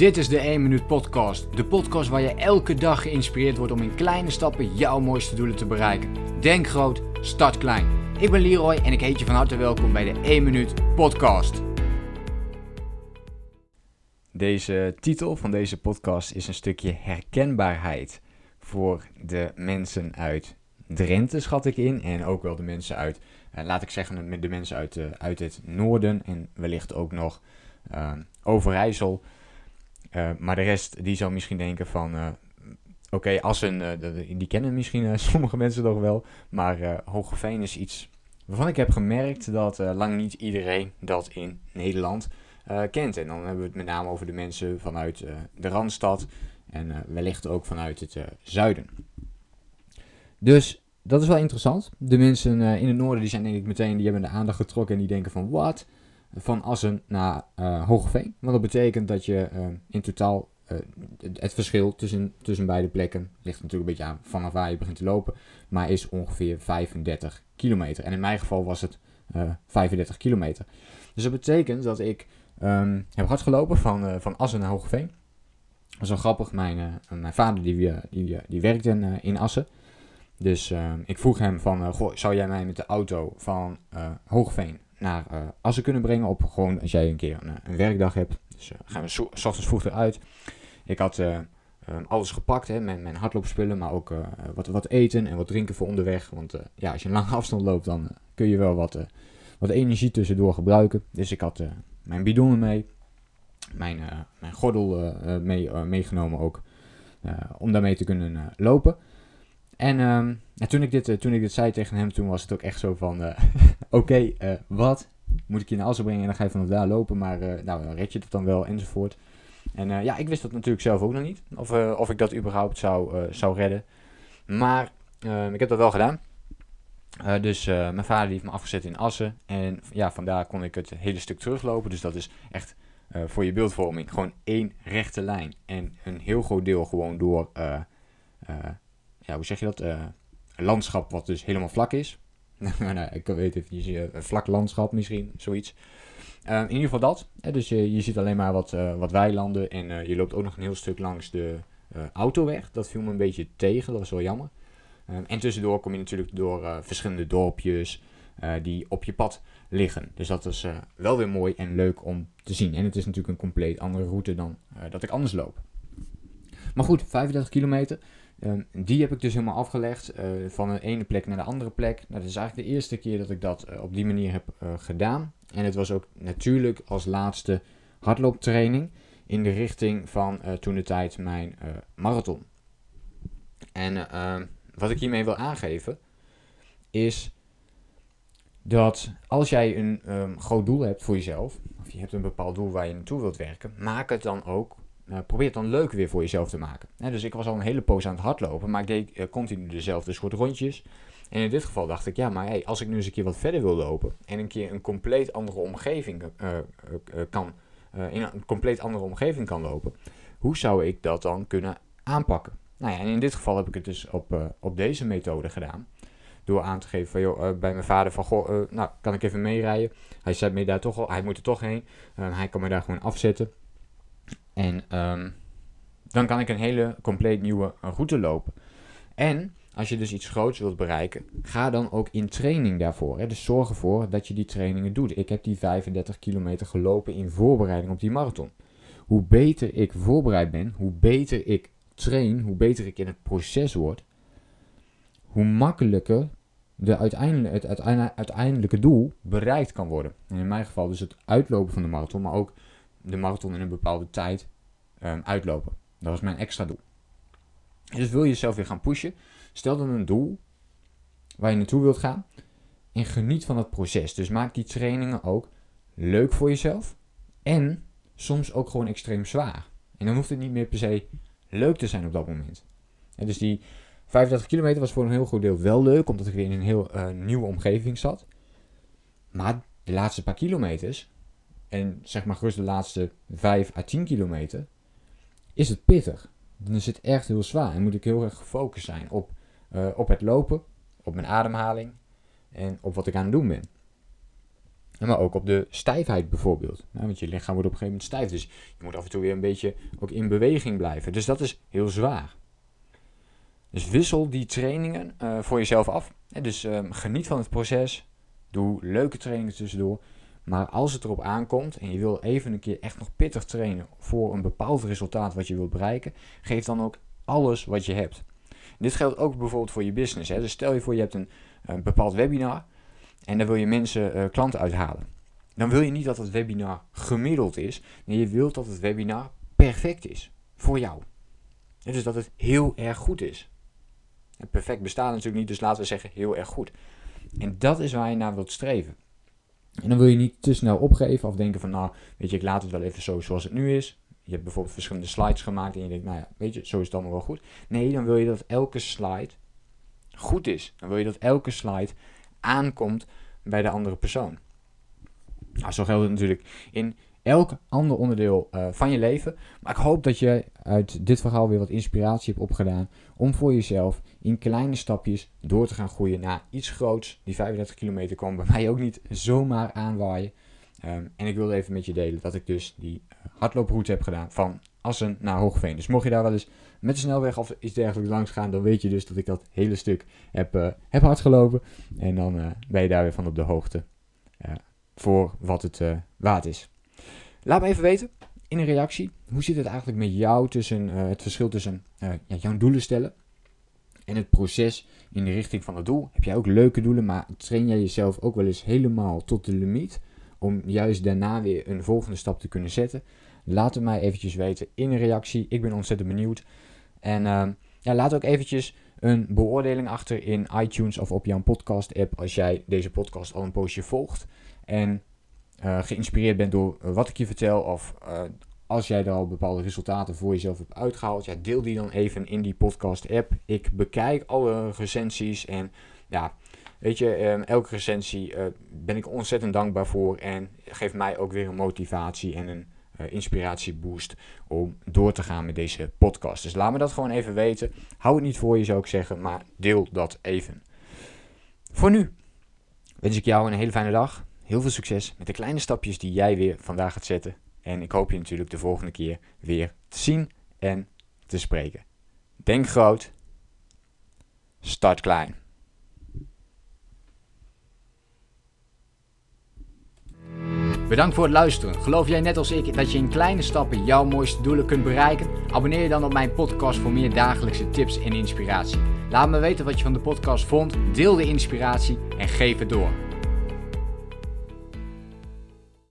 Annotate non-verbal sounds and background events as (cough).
Dit is de 1 Minuut Podcast. De podcast waar je elke dag geïnspireerd wordt om in kleine stappen jouw mooiste doelen te bereiken. Denk groot, start klein. Ik ben Leroy en ik heet je van harte welkom bij de 1 Minuut Podcast. Deze titel van deze podcast is een stukje herkenbaarheid voor de mensen uit Drenthe, schat ik in. En ook wel de mensen uit, eh, laat ik zeggen, de mensen uit, uh, uit het noorden en wellicht ook nog uh, Overijssel. Uh, maar de rest, die zou misschien denken van... Uh, Oké, okay, Assen, uh, die kennen misschien (laughs) sommige mensen nog wel. Maar Hogeveen is iets waarvan ik heb gemerkt dat lang niet iedereen dat in Nederland kent. En dan hebben we het met name over de mensen vanuit de Randstad. En wellicht ook vanuit het zuiden. Dus dat is wel interessant. De mensen in het noorden die zijn denk ik meteen, die hebben de aandacht getrokken en die denken van wat van Assen naar uh, Hogeveen. Want dat betekent dat je uh, in totaal uh, het verschil tussen, tussen beide plekken ligt natuurlijk een beetje aan vanaf waar je begint te lopen, maar is ongeveer 35 kilometer. En in mijn geval was het 35 kilometer. Dus dat betekent dat ik um, heb hard gelopen van, van Assen naar Hogeveen. Dat is wel grappig. Mijn, mijn vader die, die, die werkt in, Assen. Dus ik vroeg hem van, goh, zou jij mij met de auto van Hogeveen naar uh, Assen kunnen brengen. Op gewoon als jij een keer een, een werkdag hebt. Dus uh, gaan we s ochtends vroeg eruit. Ik had alles gepakt, hè, mijn, mijn hardloopspullen, maar ook wat, wat eten en wat drinken voor onderweg. Want ja, als je een lange (laughs) afstand loopt, dan kun je wel wat, wat energie tussendoor gebruiken. Dus ik had mijn bidonnen mee, mijn, mijn gordel mee, meegenomen ook, om daarmee te kunnen lopen. En, um, toen, ik dit, uh, toen ik dit zei tegen hem, toen was het ook echt zo van... Uh, (laughs) Oké, uh, wat? Moet ik je naar Assen brengen en dan ga je vanaf daar lopen, maar nou, red je het dan wel, enzovoort. En ja, ik wist dat natuurlijk zelf ook nog niet, of, of ik dat überhaupt zou, zou redden. Maar ehm, ik heb dat wel gedaan. dus mijn vader heeft me afgezet in Assen. En ja, vandaar kon ik het hele stuk teruglopen. Dus dat is echt voor je beeldvorming gewoon één rechte lijn. En een heel groot deel gewoon door ja, hoe zeg je dat? Uh, een landschap wat dus helemaal vlak is. (laughs) ik weet even, een vlak landschap misschien, zoiets. Uh, in ieder geval dat. Dus je, je ziet alleen maar wat, uh, wat weilanden en je loopt ook nog een heel stuk langs de autoweg. Dat viel me een beetje tegen, dat was wel jammer. Um, en tussendoor kom je natuurlijk door verschillende dorpjes die op je pad liggen. Dus dat is wel weer mooi en leuk om te zien. En het is natuurlijk een compleet andere route dan dat ik anders loop. Maar goed, 35 kilometer. Um, die heb ik dus helemaal afgelegd uh, van de ene plek naar de andere plek. Nou, dat is eigenlijk de eerste keer dat ik dat uh, op die manier heb uh, gedaan. En het was ook natuurlijk als laatste hardlooptraining in de richting van toen de tijd mijn marathon. En ehm, wat ik hiermee wil aangeven is dat als jij een um, groot doel hebt voor jezelf, of je hebt een bepaald doel waar je naartoe wilt werken, maak het dan ook uh, probeer het dan leuk weer voor jezelf te maken. dus ik was al een hele poos aan het hardlopen, maar ik deed uh, continu dezelfde soort rondjes. En in dit geval dacht ik, ja, maar hey, als ik nu eens een keer wat verder wil lopen en een keer een compleet andere omgeving uh, kan, in een compleet andere omgeving kan lopen, hoe zou ik dat dan kunnen aanpakken? Nou ja, en in dit geval heb ik het dus op, op deze methode gedaan. Door aan te geven van, joh, bij mijn vader van, goh, nou, kan ik even meerijden? Hij zet me daar toch al, hij moet er toch heen. hij kan me daar gewoon afzetten. En um, dan kan ik een hele compleet nieuwe route lopen. En als je dus iets groots wilt bereiken, ga dan ook in training daarvoor. Hè. Dus zorg ervoor dat je die trainingen doet. Ik heb die 35 kilometer gelopen in voorbereiding op die marathon. Hoe beter ik voorbereid ben, hoe beter ik train, hoe beter ik in het proces word, hoe makkelijker de het uiteindelijke doel bereikt kan worden. En in mijn geval dus het uitlopen van de marathon, maar ook de marathon in een bepaalde tijd um, uitlopen. Dat was mijn extra doel. Dus wil je jezelf weer gaan pushen, stel dan een doel waar je naartoe wilt gaan en geniet van het proces. Dus maak die trainingen ook leuk voor jezelf en soms ook gewoon extreem zwaar. En dan hoeft het niet meer per se leuk te zijn op dat moment. En dus die 35 kilometer was voor een heel groot deel wel leuk, omdat ik weer in een heel uh, nieuwe omgeving zat. Maar de laatste paar kilometers en zeg maar gerust de laatste 5 à 10 kilometer, is het pittig. Dan is het echt heel zwaar en moet ik heel erg gefocust zijn op, uh, op het lopen, op mijn ademhaling en op wat ik aan het doen ben. maar ook op de stijfheid bijvoorbeeld. want je lichaam wordt op een gegeven moment stijf. Dus je moet af en toe weer een beetje ook in beweging blijven. Dus dat is heel zwaar. Dus wissel die trainingen uh, voor jezelf af. dus um, geniet van het proces. Doe leuke trainingen tussendoor. Maar als het erop aankomt en je wil even een keer echt nog pittig trainen voor een bepaald resultaat wat je wilt bereiken, geef dan ook alles wat je hebt. Dit geldt ook bijvoorbeeld voor je business. Hè. Dus stel je voor je hebt een, een bepaald webinar en daar wil je mensen uh, klanten uithalen. Dan wil je niet dat het webinar gemiddeld is. Nee, je wilt dat het webinar perfect is voor jou. Dus dat het heel erg goed is. En perfect bestaat natuurlijk niet, dus laten we zeggen heel erg goed. En dat is waar je naar wilt streven. En dan wil je niet te snel opgeven of denken van, nou, weet je, ik laat het wel even zo zoals het nu is. Je hebt bijvoorbeeld verschillende slides gemaakt en je denkt, nou ja, weet je, zo is het allemaal wel goed. Nee, dan wil je dat elke slide goed is. Dan wil je dat elke slide aankomt bij de andere persoon. Nou, zo geldt het natuurlijk in elk ander onderdeel uh, van je leven. Maar ik hoop dat je uit dit verhaal weer wat inspiratie hebt opgedaan om voor jezelf in kleine stapjes door te gaan groeien naar iets groots. Die 35 kilometer kwam bij mij ook niet zomaar aanwaaien. Um, en ik wilde even met je delen dat ik dus die uh, hardlooproute heb gedaan van Assen naar Hoogveen. Dus mocht je daar wel eens met de snelweg of iets dergelijks langs gaan, dan weet je dus dat ik dat hele stuk heb, uh, heb hard gelopen. En dan ben je daar weer van op de hoogte voor wat het waard is. Laat me even weten in een reactie, hoe zit het eigenlijk met jou tussen het verschil tussen ja, jouw doelen stellen en het proces in de richting van het doel. Heb jij ook leuke doelen, maar train jij jezelf ook wel eens helemaal tot de limiet om juist daarna weer een volgende stap te kunnen zetten? Laat het mij eventjes weten in een reactie. Ik ben ontzettend benieuwd. En uh, ja, laat ook eventjes een beoordeling achter in iTunes of op jouw podcast app als jij deze podcast al een poosje volgt. En uh, geïnspireerd bent door wat ik je vertel of uh, als jij er al bepaalde resultaten voor jezelf hebt uitgehaald, ja, deel die dan even in die podcast app. Ik bekijk alle recensies en ja, weet je, um, elke recensie ben ik ontzettend dankbaar voor en geeft mij ook weer een motivatie en een inspiratieboost om door te gaan met deze podcast. Dus laat me dat gewoon even weten. Hou het niet voor je zou ik zeggen, maar deel dat even. Voor nu wens ik jou een hele fijne dag. Heel veel succes met de kleine stapjes die jij weer vandaag gaat zetten en ik hoop je natuurlijk de volgende keer weer te zien en te spreken. Denk groot, start klein. Bedankt voor het luisteren. Geloof jij net als ik dat je in kleine stappen jouw mooiste doelen kunt bereiken? Abonneer je dan op mijn podcast voor meer dagelijkse tips en inspiratie. Laat me weten wat je van de podcast vond, deel de inspiratie en geef het door.